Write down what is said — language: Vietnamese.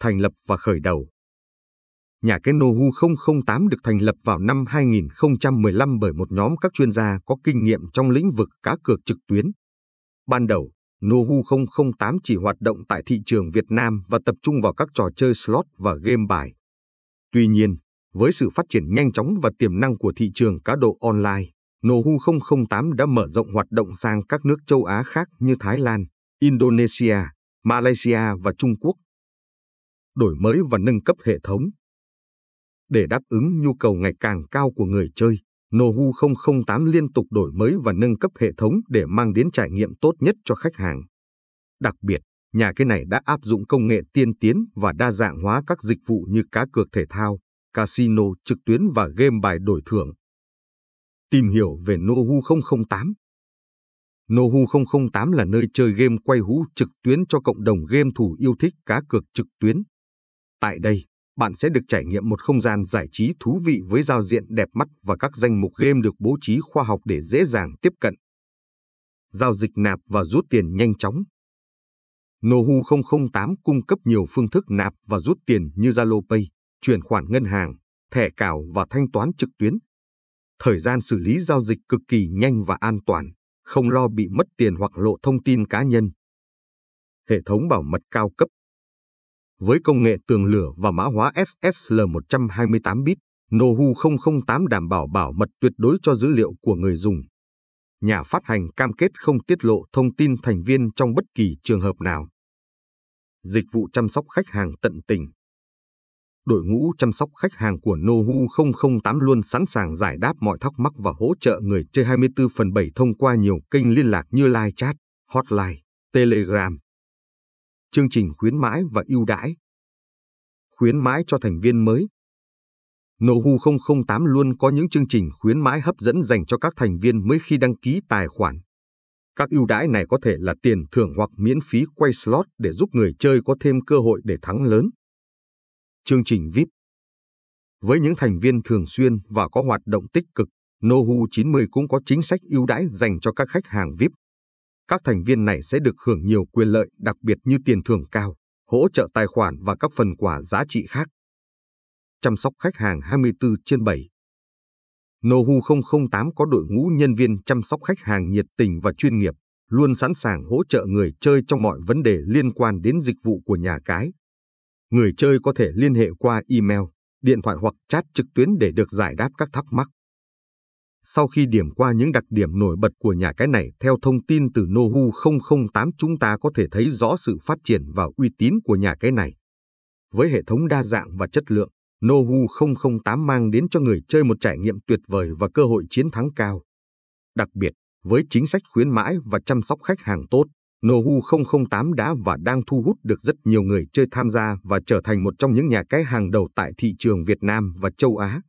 thành lập và khởi đầu. Nhà cái Nohu 008 được thành lập vào năm 2015 bởi một nhóm các chuyên gia có kinh nghiệm trong lĩnh vực cá cược trực tuyến. Ban đầu, Nohu 008 chỉ hoạt động tại thị trường Việt Nam và tập trung vào các trò chơi slot và game bài. Tuy nhiên, với sự phát triển nhanh chóng và tiềm năng của thị trường cá độ online, Nohu 008 đã mở rộng hoạt động sang các nước châu Á khác như Thái Lan, Indonesia, Malaysia và Trung Quốc. Đổi mới và nâng cấp hệ thống Để đáp ứng nhu cầu ngày càng cao của người chơi, Nohu 008 liên tục đổi mới và nâng cấp hệ thống để mang đến trải nghiệm tốt nhất cho khách hàng. Đặc biệt, nhà cái này đã áp dụng công nghệ tiên tiến và đa dạng hóa các dịch vụ như cá cược thể thao, casino trực tuyến và game bài đổi thưởng. Tìm hiểu về Nohu 008 Nohu 008 là nơi chơi game quay hũ trực tuyến cho cộng đồng game thủ yêu thích cá cược trực tuyến. Tại đây, bạn sẽ được trải nghiệm một không gian giải trí thú vị với giao diện đẹp mắt và các danh mục game được bố trí khoa học để dễ dàng tiếp cận. Giao dịch nạp và rút tiền nhanh chóng. Nohu 008 cung cấp nhiều phương thức nạp và rút tiền như Zalo Pay, chuyển khoản ngân hàng, thẻ cào và thanh toán trực tuyến. Thời gian xử lý giao dịch cực kỳ nhanh và an toàn, không lo bị mất tiền hoặc lộ thông tin cá nhân. Hệ thống bảo mật cao cấp với công nghệ tường lửa và mã hóa SSL 128 bit, Nohu 008 đảm bảo bảo mật tuyệt đối cho dữ liệu của người dùng. Nhà phát hành cam kết không tiết lộ thông tin thành viên trong bất kỳ trường hợp nào. Dịch vụ chăm sóc khách hàng tận tình Đội ngũ chăm sóc khách hàng của Nohu 008 luôn sẵn sàng giải đáp mọi thắc mắc và hỗ trợ người chơi 24 phần 7 thông qua nhiều kênh liên lạc như live chat, hotline, telegram, chương trình khuyến mãi và ưu đãi. Khuyến mãi cho thành viên mới. Nohu 008 luôn có những chương trình khuyến mãi hấp dẫn dành cho các thành viên mới khi đăng ký tài khoản. Các ưu đãi này có thể là tiền thưởng hoặc miễn phí quay slot để giúp người chơi có thêm cơ hội để thắng lớn. Chương trình VIP Với những thành viên thường xuyên và có hoạt động tích cực, Nohu 90 cũng có chính sách ưu đãi dành cho các khách hàng VIP các thành viên này sẽ được hưởng nhiều quyền lợi đặc biệt như tiền thưởng cao, hỗ trợ tài khoản và các phần quà giá trị khác. Chăm sóc khách hàng 24 trên 7 Nohu 008 có đội ngũ nhân viên chăm sóc khách hàng nhiệt tình và chuyên nghiệp, luôn sẵn sàng hỗ trợ người chơi trong mọi vấn đề liên quan đến dịch vụ của nhà cái. Người chơi có thể liên hệ qua email, điện thoại hoặc chat trực tuyến để được giải đáp các thắc mắc. Sau khi điểm qua những đặc điểm nổi bật của nhà cái này theo thông tin từ Nohu 008 chúng ta có thể thấy rõ sự phát triển và uy tín của nhà cái này. Với hệ thống đa dạng và chất lượng, Nohu 008 mang đến cho người chơi một trải nghiệm tuyệt vời và cơ hội chiến thắng cao. Đặc biệt, với chính sách khuyến mãi và chăm sóc khách hàng tốt, Nohu 008 đã và đang thu hút được rất nhiều người chơi tham gia và trở thành một trong những nhà cái hàng đầu tại thị trường Việt Nam và châu Á.